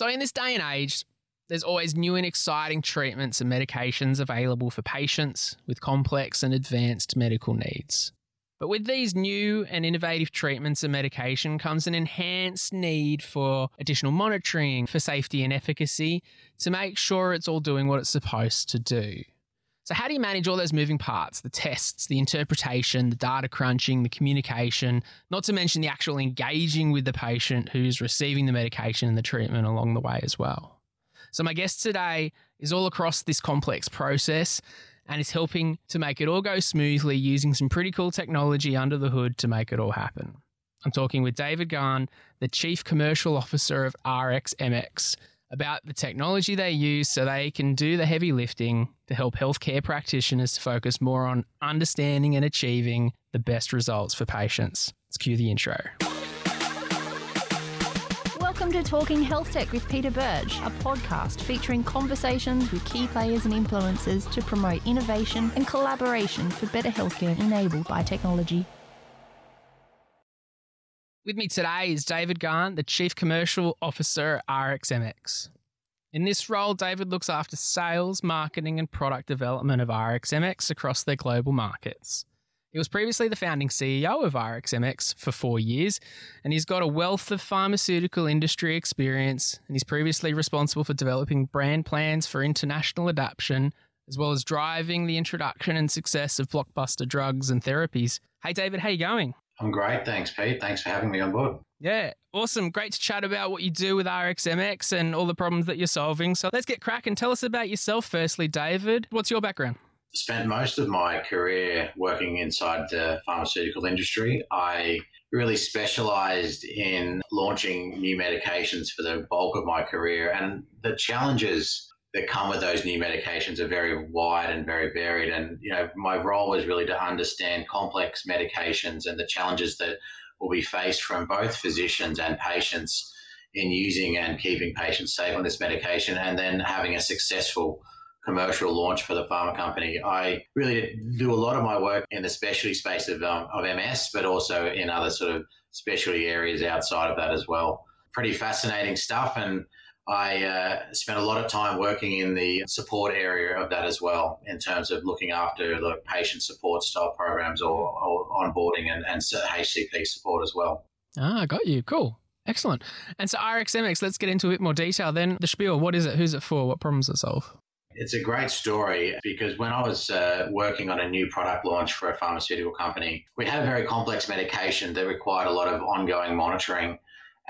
So, in this day and age, there's always new and exciting treatments and medications available for patients with complex and advanced medical needs. But with these new and innovative treatments and medication comes an enhanced need for additional monitoring for safety and efficacy to make sure it's all doing what it's supposed to do. So, how do you manage all those moving parts the tests, the interpretation, the data crunching, the communication, not to mention the actual engaging with the patient who's receiving the medication and the treatment along the way as well? So, my guest today is all across this complex process and is helping to make it all go smoothly using some pretty cool technology under the hood to make it all happen. I'm talking with David Gahan, the Chief Commercial Officer of RxMX, about the technology they use so they can do the heavy lifting to help healthcare practitioners to focus more on understanding and achieving the best results for patients. Let's cue the intro. Welcome to Talking Health Tech with Peter Birch, a podcast featuring conversations with key players and influencers to promote innovation and collaboration for better healthcare enabled by technology. With me today is David Gahan, the Chief Commercial Officer at RxMX. In this role, David looks after sales, marketing, and product development of RxMX across their global markets. He was previously the founding CEO of RxMX for four years, and he's got a wealth of pharmaceutical industry experience. And he's previously responsible for developing brand plans for international adoption, as well as driving the introduction and success of blockbuster drugs and therapies. Hey, David, how you going? I'm great, thanks, Pete. Thanks for having me on board. Yeah, awesome. Great to chat about what you do with RxMX and all the problems that you're solving. So let's get cracking. Tell us about yourself, firstly, David. What's your background? spent most of my career working inside the pharmaceutical industry. I really specialized in launching new medications for the bulk of my career. And the challenges that come with those new medications are very wide and very varied. And, you know, my role was really to understand complex medications and the challenges that will be faced from both physicians and patients in using and keeping patients safe on this medication and then having a successful commercial launch for the pharma company. I really do a lot of my work in the specialty space of, um, of MS, but also in other sort of specialty areas outside of that as well. Pretty fascinating stuff. And I uh, spent a lot of time working in the support area of that as well, in terms of looking after the patient support style programs or, or onboarding and, and HCP support as well. Ah, got you. Cool. Excellent. And so RxMX, let's get into a bit more detail then. The spiel, what is it? Who's it for? What problems it solve? It's a great story because when I was uh, working on a new product launch for a pharmaceutical company, we had a very complex medication that required a lot of ongoing monitoring.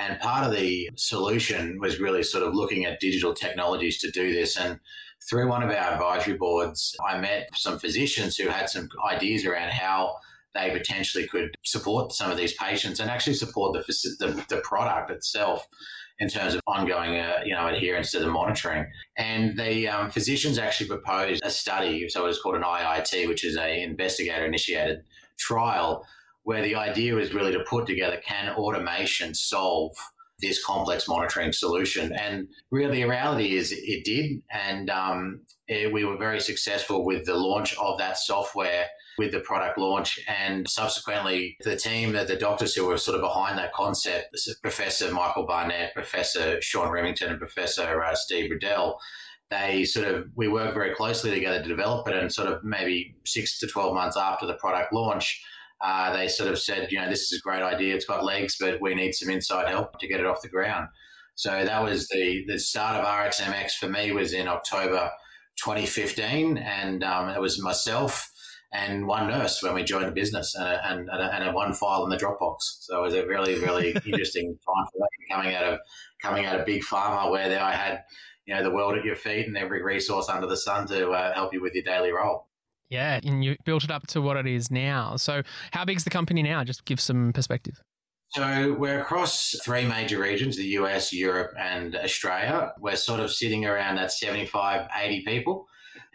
And part of the solution was really sort of looking at digital technologies to do this. And through one of our advisory boards, I met some physicians who had some ideas around how they potentially could support some of these patients and actually support the, the, the product itself in terms of ongoing, uh, you know, adherence to the monitoring. And the um, physicians actually proposed a study, so it was called an IIT, which is a investigator-initiated trial, where the idea was really to put together can automation solve this complex monitoring solution. And really, the reality is it did. And um, it, we were very successful with the launch of that software with the product launch. And subsequently, the team, the doctors who were sort of behind that concept, Professor Michael Barnett, Professor Sean Riminton, and Professor uh, Steve Reddel, they sort of, we worked very closely together to develop it. And sort of maybe six to 12 months after the product launch, uh, they sort of said, you know, this is a great idea. It's got legs, but we need some inside help to get it off the ground. So that was the the start of RxMX for me was in October 2015, and um, it was myself and one nurse when we joined the business, and a, and, a, and a one file in the Dropbox. So it was a really really interesting time for that coming out of coming out of big pharma where I had you know the world at your feet and every resource under the sun to uh, help you with your daily role. Yeah, and you built it up to what it is now. So, how big is the company now? Just give some perspective. So, we're across three major regions the US, Europe, and Australia. We're sort of sitting around that 75, 80 people.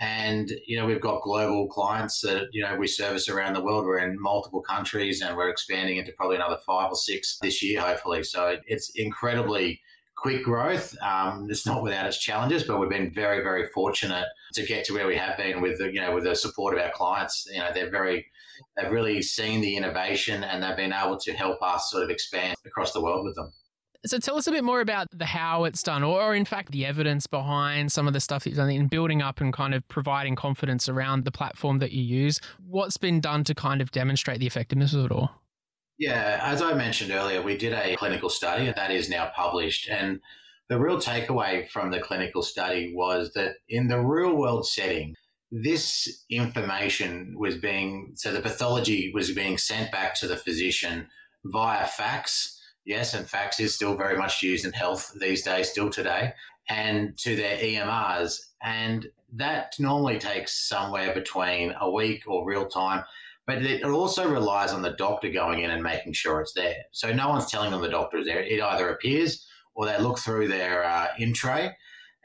And, you know, we've got global clients that, you know, we service around the world. We're in multiple countries and we're expanding into probably another five or six this year, hopefully. So, it's incredibly quick growth. Um, it's not without its challenges, but we've been very, very fortunate to get to where we have been with the, you know with the support of our clients. You know, they're very they've really seen the innovation and they've been able to help us sort of expand across the world with them. So tell us a bit more about the how it's done, or in fact the evidence behind some of the stuff that you've done in building up and kind of providing confidence around the platform that you use. What's been done to kind of demonstrate the effectiveness of it all? Yeah, as I mentioned earlier, we did a clinical study and that is now published. And the real takeaway from the clinical study was that in the real world setting, this information was being, so the pathology was being sent back to the physician via fax yes, and fax is still very much used in health these days, still today, and to their EMRs. And that normally takes somewhere between a week or real time. But it also relies on the doctor going in and making sure it's there. So no one's telling them the doctor is there. It either appears or they look through their uh, in tray.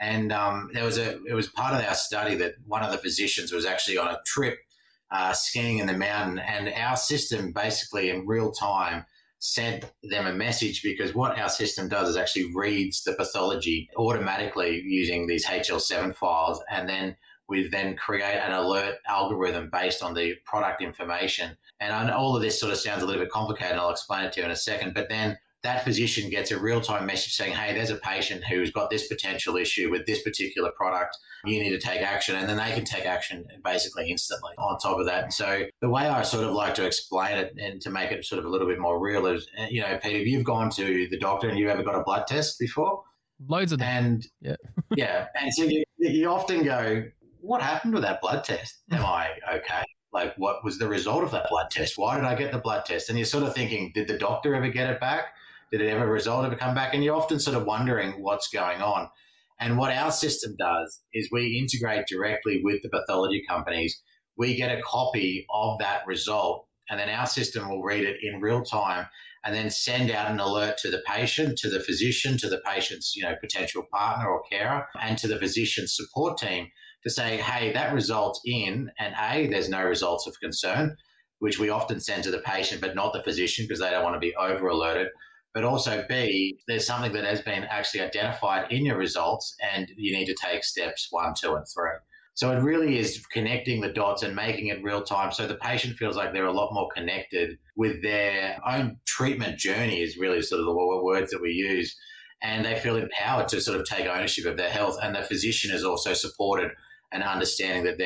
And um, there was a, it was part of our study that one of the physicians was actually on a trip uh, skiing in the mountain, and our system basically in real time sent them a message because what our system does is actually reads the pathology automatically using these HL7 files and then we then create an alert algorithm based on the product information. And all of this sort of sounds a little bit complicated. I'll explain it to you in a second. But then that physician gets a real time message saying, hey, there's a patient who's got this potential issue with this particular product. You need to take action. And then they can take action basically instantly on top of that. And so the way I sort of like to explain it and to make it sort of a little bit more real is, eh, you know, Peter, you've gone to the doctor and you've ever got a blood test before? Loads of them. And yeah. yeah. And so you, you often go, what happened with that blood test? Am I okay? Like, what was the result of that blood test? Why did I get the blood test? And you're sort of thinking, did the doctor ever get it back? Did it ever result ever come back? And you're often sort of wondering what's going on. And what our system does is we integrate directly with the pathology companies. We get a copy of that result, and then our system will read it in real time and then send out an alert to the patient, to the physician, to the patient's, you know, potential partner or carer, and to the physician support team to say, hey, that results in, and A, there's no results of concern, which we often send to the patient, but not the physician because they don't want to be over alerted but also B, there's something that has been actually identified in your results and you need to take steps one, two, and three. So it really is connecting the dots and making it real time so the patient feels like they're a lot more connected with their own treatment journey, is really sort of the words that we use. And they feel empowered to sort of take ownership of their health. And the physician is also supported and understanding that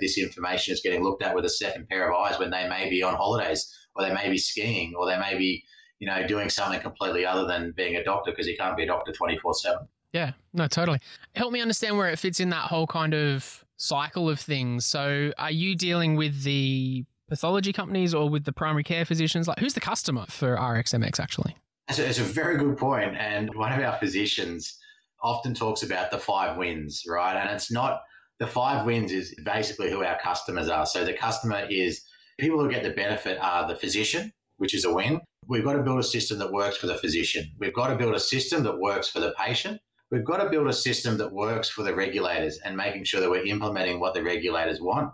this information is getting looked at with a second pair of eyes when they may be on holidays or they may be skiing or they may be you know, doing something completely other than being a doctor because you can't be a doctor 24 7. Yeah, no, totally. Help me understand where it fits in that whole kind of cycle of things. So, are you dealing with the pathology companies or with the primary care physicians? Like, who's the customer for RxMX actually? It's a, it's a very good point. And one of our physicians often talks about the five wins, right? And it's not the five wins is basically who our customers are. So, the customer is people who get the benefit are the physician, which is a win. We've got to build a system that works for the physician. We've got to build a system that works for the patient. We've got to build a system that works for the regulators and making sure that we're implementing what the regulators want.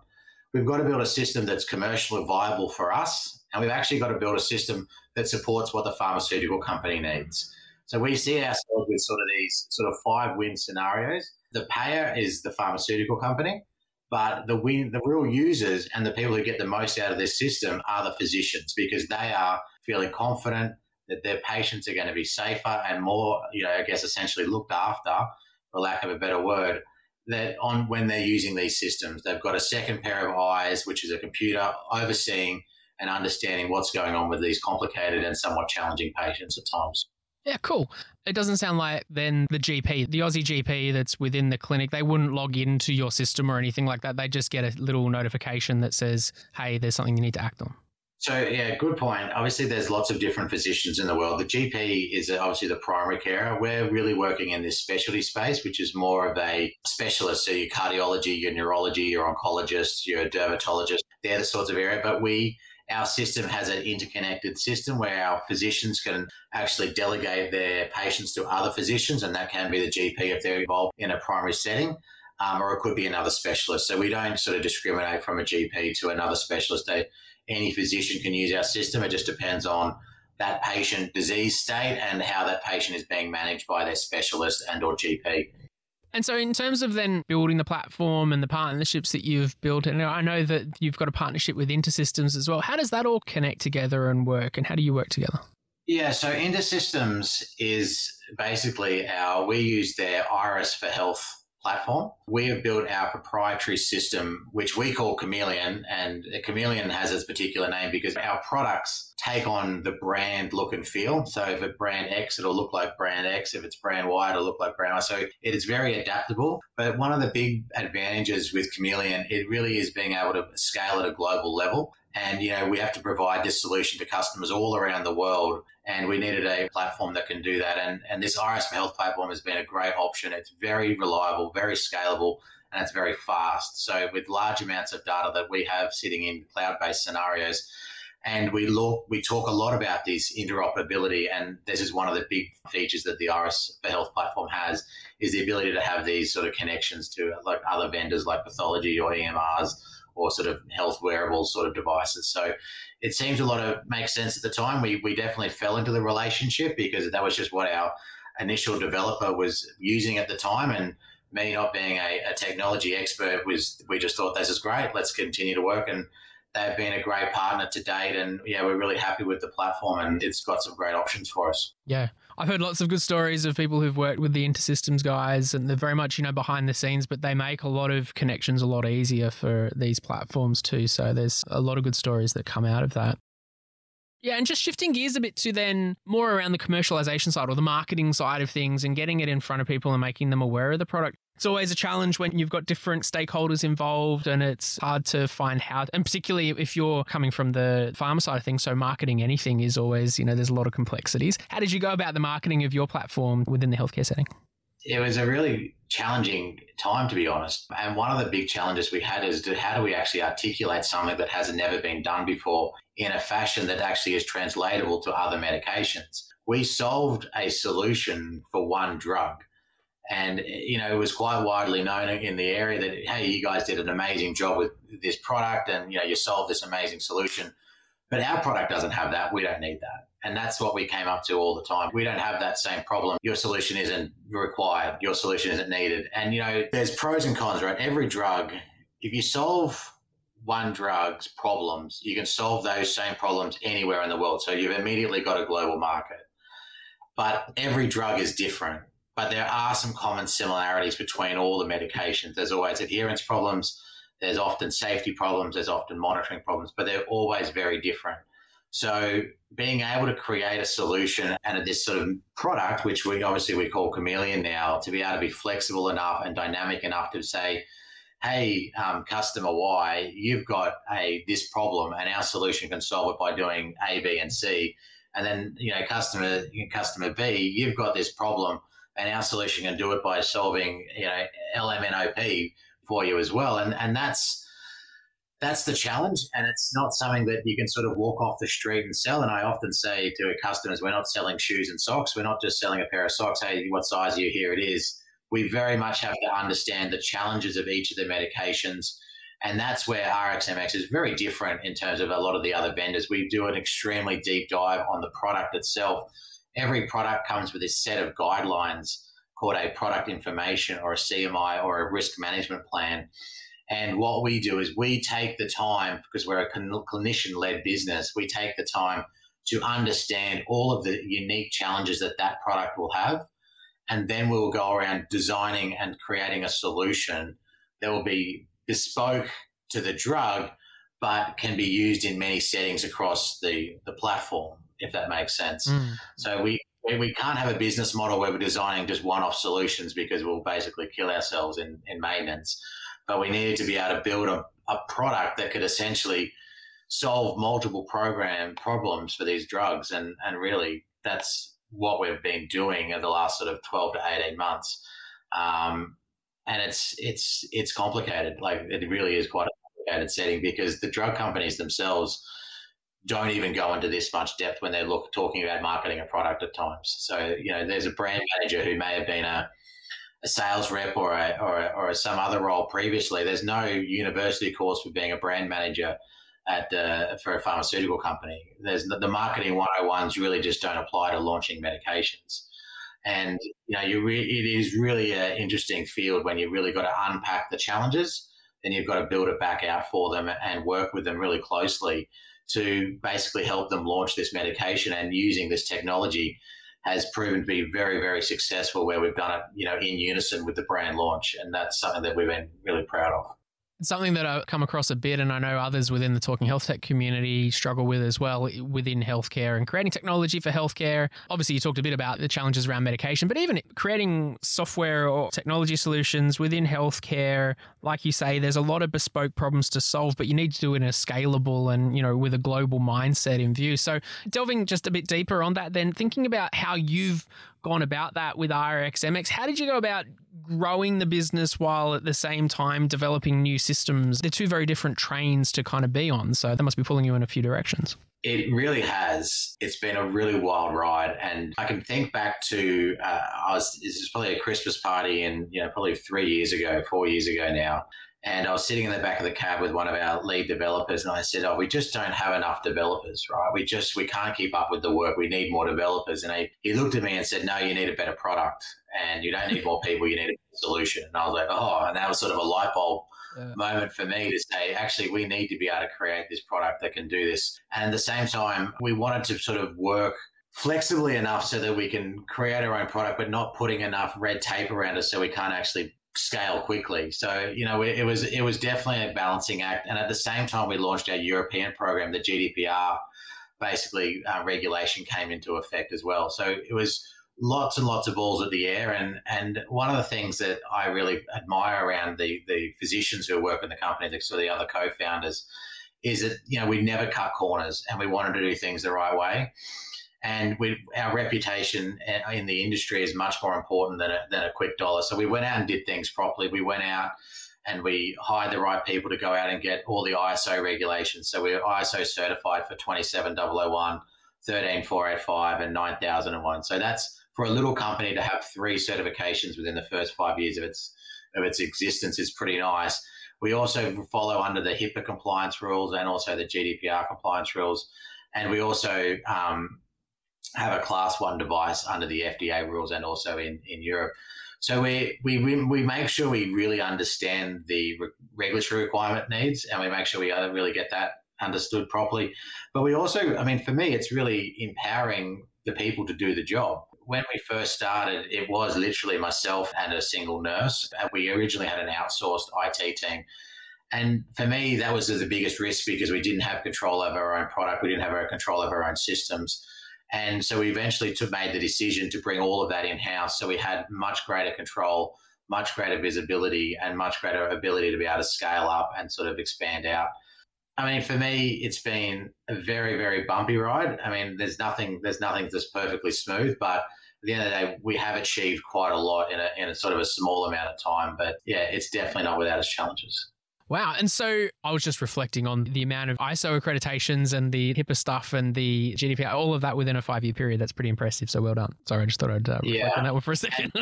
We've got to build a system that's commercially viable for us. And we've actually got to build a system that supports what the pharmaceutical company needs. So we see ourselves with sort of these sort of five win scenarios. The payer is the pharmaceutical company. But the win, the real users and the people who get the most out of this system are the physicians because they are feeling confident that their patients are going to be safer and more, you know, I guess essentially looked after, for lack of a better word, that on when they're using these systems, they've got a second pair of eyes, which is a computer overseeing and understanding what's going on with these complicated and somewhat challenging patients at times. Yeah, cool. It doesn't sound like then the GP, the Aussie GP that's within the clinic, they wouldn't log into your system or anything like that. They just get a little notification that says, hey, there's something you need to act on. So, yeah, good point. Obviously, there's lots of different physicians in the world. The GP is uh, obviously the primary carer. We're really working in this specialty space, which is more of a specialist. So, your cardiology, your neurology, your oncologist, your dermatologist, they're the sorts of area. But we our system has an interconnected system where our physicians can actually delegate their patients to other physicians, and that can be the GP if they're involved in a primary setting. Um, or it could be another specialist. So we don't sort of discriminate from a GP to another specialist. They, any physician can use our system. It just depends on that patient disease state and how that patient is being managed by their specialist and or GP. And so, in terms of then building the platform and the partnerships that you've built, and I know that you've got a partnership with InterSystems as well. How does that all connect together and work, and how do you work together? Yeah, so InterSystems is basically our, we use their Iris for Health platform. We have built our proprietary system, which we call Chameleon, and Chameleon has its particular name because our products take on the brand look and feel. So if it's brand X, it'll look like brand X. If it's brand Y, it'll look like brand Y. So it is very adaptable. But one of the big advantages with Chameleon, it really is being able to scale at a global level. And, you know, we have to provide this solution to customers all around the world. And we needed a platform that can do that. And, and this for Health platform has been a great option. It's very reliable, very scalable, and it's very fast. So with large amounts of data that we have sitting in cloud-based scenarios, and we look, we talk a lot about this interoperability, and this is one of the big features that the Iris for Health platform has, is the ability to have these sort of connections to like other vendors like pathology or EMRs or sort of health wearables sort of devices. So it seemed a lot of make sense at the time. We we definitely fell into the relationship because that was just what our initial developer was using at the time and me not being a, a technology expert was we just thought this is great let's continue to work and they've been a great partner to date and yeah we're really happy with the platform and it's got some great options for us yeah I've heard lots of good stories of people who've worked with the InterSystems guys, and they're very much, you know, behind the scenes, but they make a lot of connections a lot easier for these platforms too. So there's a lot of good stories that come out of that. Yeah, and just shifting gears a bit to then more around the commercialization side or the marketing side of things and getting it in front of people and making them aware of the product. It's always a challenge when you've got different stakeholders involved and it's hard to find how, and particularly if you're coming from the pharma side of things. So, marketing anything is always, you know, there's a lot of complexities. How did you go about the marketing of your platform within the healthcare setting? It was a really challenging time, to be honest. And one of the big challenges we had is how do we actually articulate something that has never been done before in a fashion that actually is translatable to other medications? We solved a solution for one drug and, you know, it was quite widely known in the area that, hey, you guys did an amazing job with this product and, you know, you solved this amazing solution. But our product doesn't have that. We don't need that. And that's what we came up to all the time. We don't have that same problem. Your solution isn't required. Your solution isn't needed. And, you know, there's pros and cons, right? Every drug, if you solve one drug's problems, you can solve those same problems anywhere in the world. So you've immediately got a global market. But every drug is different but there are some common similarities between all the medications. There's always adherence problems, there's often safety problems, there's often monitoring problems, but they're always very different. So being able to create a solution and this sort of product, which we obviously we call Chameleon now, to be able to be flexible enough and dynamic enough to say, hey, um, customer Y, you've got a this problem, and our solution can solve it by doing A, B, and C. And then you know, customer customer B, you've got this problem and our solution can do it by solving you know LMNOP for you as well, and and that's that's the challenge, and it's not something that you can sort of walk off the street and sell. And I often say to customers, we're not selling shoes and socks. We're not just selling a pair of socks. Hey, what size are you? Here it is. We very much have to understand the challenges of each of the medications. And that's where RxMX is very different in terms of a lot of the other vendors. We do an extremely deep dive on the product itself every product comes with a set of guidelines called a product information or a CMI or a risk management plan. And what we do is we take the time, because we're a clinician led business, we take the time to understand all of the unique challenges that that product will have. And then we will go around designing and creating a solution that will be bespoke to the drug, but can be used in many settings across the, the platform if that makes sense. Mm. So we we can't have a business model where we're designing just one-off solutions because we'll basically kill ourselves in, in maintenance. But we needed to be able to build a, a product that could essentially solve multiple program problems for these drugs. And, and really that's what we've been doing in the last sort of 12 to 18 months. Um, and it's, it's, it's complicated. Like it really is quite a complicated setting because the drug companies themselves – don't even go into this much depth when they're look, talking about marketing a product at times. So, you know, there's a brand manager who may have been a, a sales rep or a, or, a, or some other role previously. There's no university course for being a brand manager at uh, for a pharmaceutical company. There's the, the marketing 101s really just don't apply to launching medications. And you know, you re- it is really an interesting field when you really got to unpack the challenges. Then you've got to build it back out for them and work with them really closely to basically help them launch this medication and using this technology has proven to be very, very successful where we've done it, you know, in unison with the brand launch. And that's something that we've been really proud of something that I've come across a bit, and I know others within the Talking Health Tech community struggle with as well within healthcare and creating technology for healthcare. Obviously, you talked a bit about the challenges around medication, but even creating software or technology solutions within healthcare, like you say, there's a lot of bespoke problems to solve, but you need to do it in a scalable and, you know, with a global mindset in view. So, delving just a bit deeper on that, then thinking about how you've gone about that with RxMX. How did you go about growing the business while at the same time developing new systems? They're two very different trains to kind of be on. So that must be pulling you in a few directions. It really has. It's been a really wild ride, and I can think back to uh, I was this is probably a Christmas party, and you know probably three years ago, four years ago now, and I was sitting in the back of the cab with one of our lead developers, and I said, "Oh, we just don't have enough developers, right? We just we can't keep up with the work. We need more developers." And he, he looked at me and said, "No, you need a better product, and you don't need more people. You need a solution." And I was like, "Oh," and that was sort of a light bulb yeah. moment for me to say, actually, we need to be able to create this product that can do this. And at the same time, we wanted to sort of work flexibly enough so that we can create our own product, but not putting enough red tape around us so we can't actually scale quickly. So you know, it, was it was definitely a balancing act. And at the same time, we launched our European program, the GDPR, basically uh, regulation came into effect as well. So it was lots and lots of balls at the air. And and one of the things that I really admire around the the physicians who work in the company, the, so the other co-founders, is that you know we never cut corners and we wanted to do things the right way and we, our reputation in the industry is much more important than a, than a quick dollar. So we went out and did things properly. We went out and we hired the right people to go out and get all the ISO regulations. So we're ISO certified for 27001, 13485, and 9001. So that's for a little company to have three certifications within the first five years of its of its existence is pretty nice. We also follow under the HIPAA compliance rules and also the GDPR compliance rules. And we also um, have a class one device under the FDA rules and also in, in Europe. So we, we, we make sure we really understand the re- regulatory requirement needs and we make sure we really get that understood properly. But we also, I mean, for me, it's really empowering the people to do the job. When we first started, it was literally myself and a single nurse. And we originally had an outsourced IT team. And for me, that was the biggest risk because we didn't have control over our own product. We didn't have our control over our own systems. And so we eventually took, made the decision to bring all of that in house. So we had much greater control, much greater visibility, and much greater ability to be able to scale up and sort of expand out. I mean, for me, it's been a very, very bumpy ride. I mean, there's nothing, there's nothing that's perfectly smooth, but at the end of the day, we have achieved quite a lot in a, in a sort of a small amount of time. But yeah, it's definitely not without its challenges. Wow. And so I was just reflecting on the amount of ISO accreditations and the HIPAA stuff and the GDPR, all of that within a five year period. That's pretty impressive. So well done. Sorry, I just thought I'd uh, reflect yeah. on that one for a second.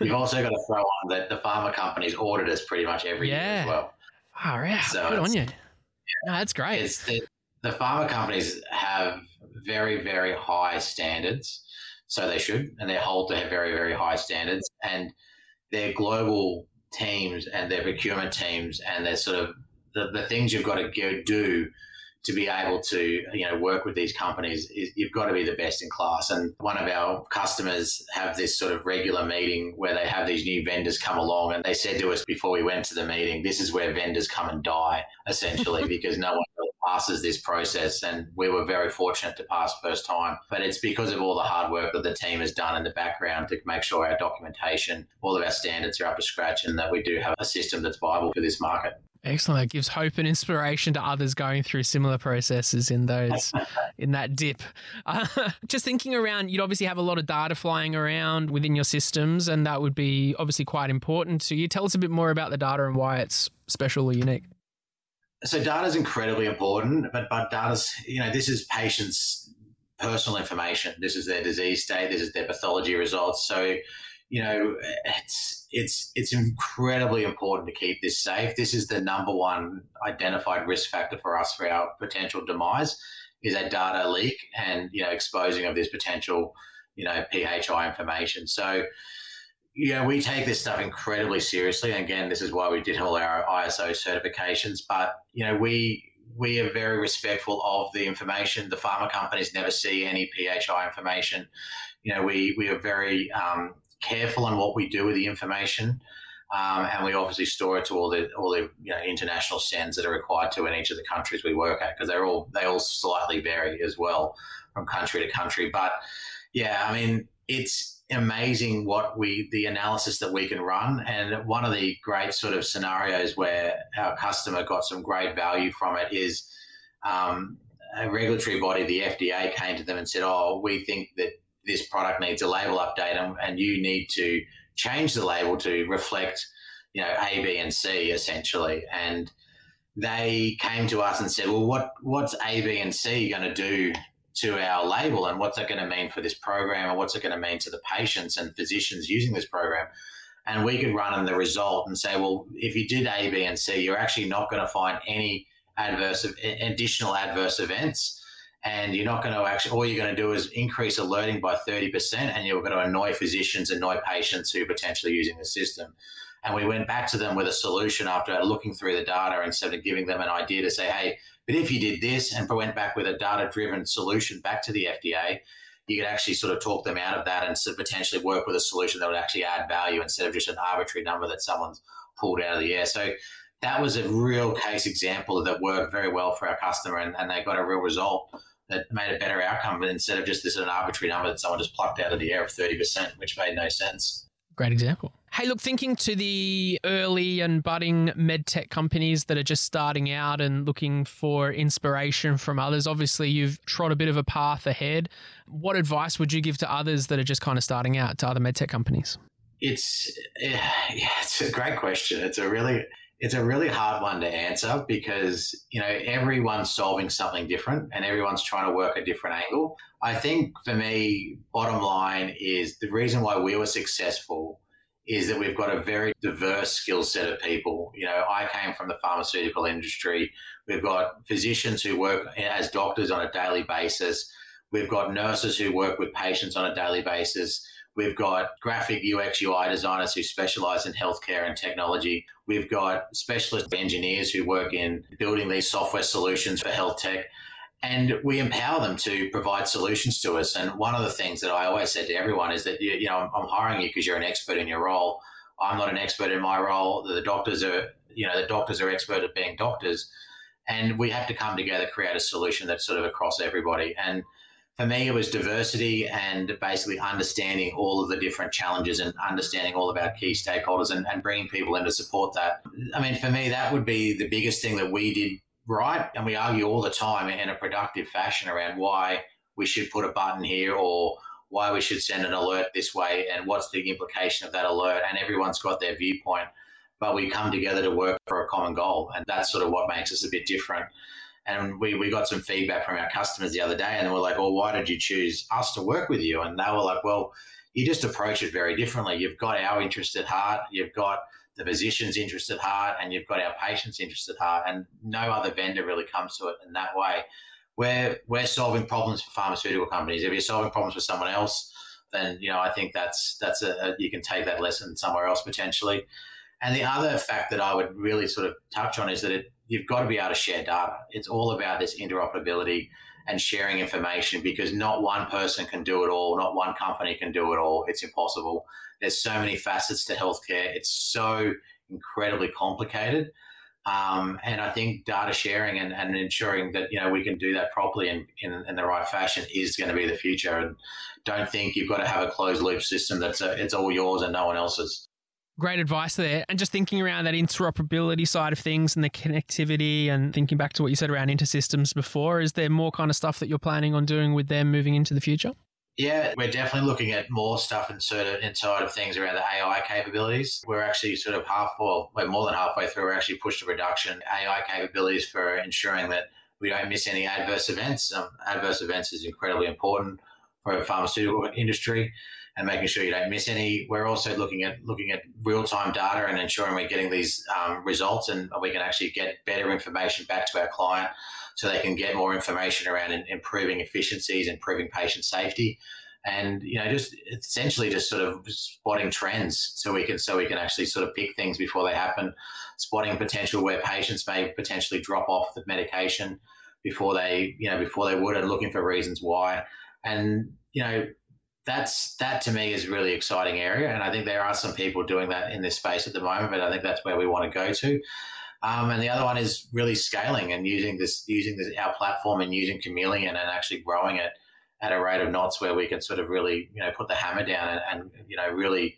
You've also got to throw on that the pharma companies audit us pretty much every yeah. year as well. All right. So Good on you. Yeah. No, that's great. The, the pharma companies have very, very high standards. So they should, and they hold to have very, very high standards. And their global teams and their procurement teams and their sort of the, the things you've got to go do to be able to you know work with these companies is you've got to be the best in class. And one of our customers have this sort of regular meeting where they have these new vendors come along and they said to us before we went to the meeting this is where vendors come and die essentially because no one really passes this process and we were very fortunate to pass first time but it's because of all the hard work that the team has done in the background to make sure our documentation all of our standards are up to scratch and that we do have a system that's viable for this market Excellent. That gives hope and inspiration to others going through similar processes in those in that dip. Uh, just thinking around, you'd obviously have a lot of data flying around within your systems, and that would be obviously quite important to you. Tell us a bit more about the data and why it's special or unique. So data is incredibly important, but but data's you know this is patients' personal information. This is their disease state. This is their pathology results. So you know it's it's it's incredibly important to keep this safe. This is the number one identified risk factor for us for our potential demise is a data leak and you know exposing of this potential you know PHI information. So know we take this stuff incredibly seriously. And again, this is why we did all our ISO certifications. But you know we we are very respectful of the information. The pharma companies never see any PHI information. You know, we, we are very um, careful on what we do with the information. Um, and we obviously store it to all the all the you know, international sends that are required to in each of the countries we work at because they're all they all slightly vary as well from country to country. But yeah, I mean it's amazing what we the analysis that we can run. And one of the great sort of scenarios where our customer got some great value from it is um, a regulatory body the fda came to them and said oh we think that this product needs a label update and, and you need to change the label to reflect you know a b and c essentially. And they came to us and said well what what's a b and c going to do to our label and what's that going to mean for this program and what's it going to mean to the patients and physicians using this program. And we could run in the result and say well if you did a b and c you're actually not going to find any adverse additional adverse events. And you're not going to actually all you're going to do is increase alerting by 30% and you're going to annoy physicians annoy patients who are potentially using the system. And we went back to them with a solution after looking through the data instead of giving them an idea to say hey but if you did this and went back with a data driven solution back to the FDA, you could actually sort of talk them out of that and potentially work with a solution that would actually add value instead of just an arbitrary number that someone's pulled out of the air. So that was a real case example that worked very well for our customer and, and they got a real result that made a better outcome but instead of just this an arbitrary number that someone just plucked out of the air of 30%, which made no sense. Great example. Hey, look, thinking to the early and budding medtech companies that are just starting out and looking for inspiration from others, obviously you've trod a bit of a path ahead. What advice would you give to others that are just kind of starting out, to other medtech companies? It's eh, yeah, it's a great question. It's a really it's a really hard one to answer because you know everyone's solving something different and everyone's trying to work a different angle. I think for me, bottom line is the reason why we were successful is that we've got a very diverse skill set of people. You know, I came from the pharmaceutical industry. We've got physicians who work as doctors on a daily basis. We've got nurses who work with patients on a daily basis. We've got graphic UX UI designers who specialize in healthcare and technology. We've got specialist engineers who work in building these software solutions for health tech and we empower them to provide solutions to us. And one of the things that I always said to everyone is that you, know I'm, hiring you because you're an expert in your role. I'm not an expert in my role. The doctors are you know the doctors are expert at being doctors, and we have to come together create a solution that's sort of across everybody. And for me, it was diversity and basically understanding all of the different challenges and understanding all about key stakeholders and, and bringing people in to support that. I mean, for me, that would be the biggest thing that we did right. And we argue all the time in a productive fashion around why we should put a button here or why we should send an alert this way and what's the implication of that alert. And everyone's got their viewpoint, but we come together to work for a common goal. And that's sort of what makes us a bit different. And we, we got some feedback from our customers the other day and they were like, well, why did you choose us to work with you? And they were like, well, you just approach it very differently. You've got our interest at heart. You've got the physician's interest at heart and you've got our patient's interest at heart and no other vendor really comes to it in that way. We're we're solving problems for pharmaceutical companies. If you're solving problems for someone else then you know i think that's that's a, you can take that lesson somewhere else potentially. And the other fact that i would really sort of touch on is that it, you've got to be able to share data. It's all about this interoperability and sharing information because not one person can do it all, not one company can do it all. It's impossible. There's so many facets to healthcare. It's so incredibly complicated. Um, and I think data sharing and, and, ensuring that you know we can do that properly and in, in, the right fashion is going to be the future. And don't think you've got to have a closed loop system that's a, it's all yours and no one else's. Great advice there. And just thinking around that interoperability side of things and the connectivity and thinking back to what you said around InterSystems before, is there more kind of stuff that you're planning on doing with them moving into the future? Yeah, we're definitely looking at more stuff inside, inside of things around the AI capabilities. We're actually sort of half, well, we're more than halfway through. We're actually pushed to production AI capabilities for ensuring that we don't miss any adverse events. Um, adverse events is incredibly important for a pharmaceutical industry and making sure you don't miss any. We're also looking at looking at real time data and ensuring we're getting these um, results and we can actually get better information back to our client so they can get more information around improving efficiencies, improving patient safety. and you know just essentially just sort of spotting trends so we can so we can actually sort of pick things before they happen spotting potential where patients may potentially drop off the medication before they you know before they would and looking for reasons why and you know that's that to me is a really exciting area and i think there are some people doing that in this space at the moment but i think that's where we want to go to um, and the other one is really scaling and using this using this our platform and using chameleon and actually growing it at a rate of knots where we can sort of really, you know, put the hammer down and, and, you know, really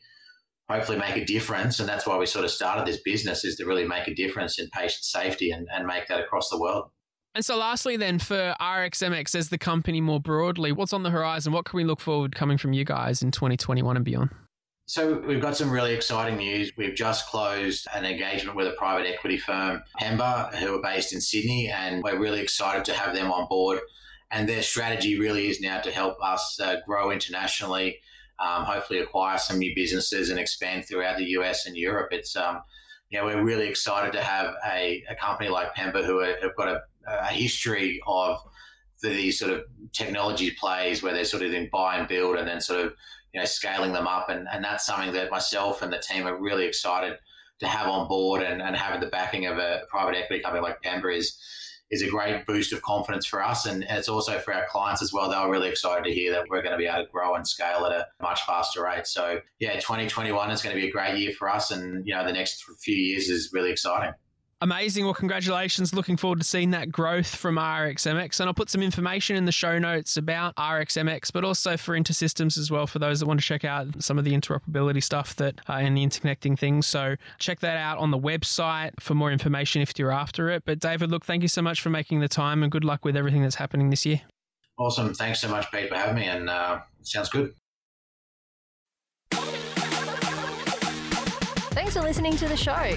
hopefully make a difference. And that's why we sort of started this business is to really make a difference in patient safety and, and make that across the world. And so, lastly, then for RxMx as the company more broadly, what's on the horizon? What can we look forward coming from you guys in 2021 and beyond? So, we've got some really exciting news. We've just closed an engagement with a private equity firm, Pemba, who are based in Sydney, and we're really excited to have them on board and their strategy really is now to help us uh, grow internationally, um, hopefully acquire some new businesses and expand throughout the US and Europe. It's um, you know, we're really excited to have a, a company like Pemba who are, have got a, a history of these sort of technology plays where they're sort of in buy and build and then sort of you know scaling them up. And, and that's something that myself and the team are really excited to have on board and, and having the backing of a private equity company like Pemba is is a great boost of confidence for us. And it's also for our clients as well. They were really excited to hear that we're going to be able to grow and scale at a much faster rate. So, yeah, 2021 is going to be a great year for us. And, you know, the next few years is really exciting. Amazing. Well, congratulations. Looking forward to seeing that growth from RxMx. And I'll put some information in the show notes about RxMx, but also for InterSystems as well, for those that want to check out some of the interoperability stuff that uh, and the interconnecting things. So check that out on the website for more information if you're after it. But David, look, thank you so much for making the time and good luck with everything that's happening this year. Awesome. Thanks so much, Pete, for having me. And uh, sounds good. Thanks for listening to the show.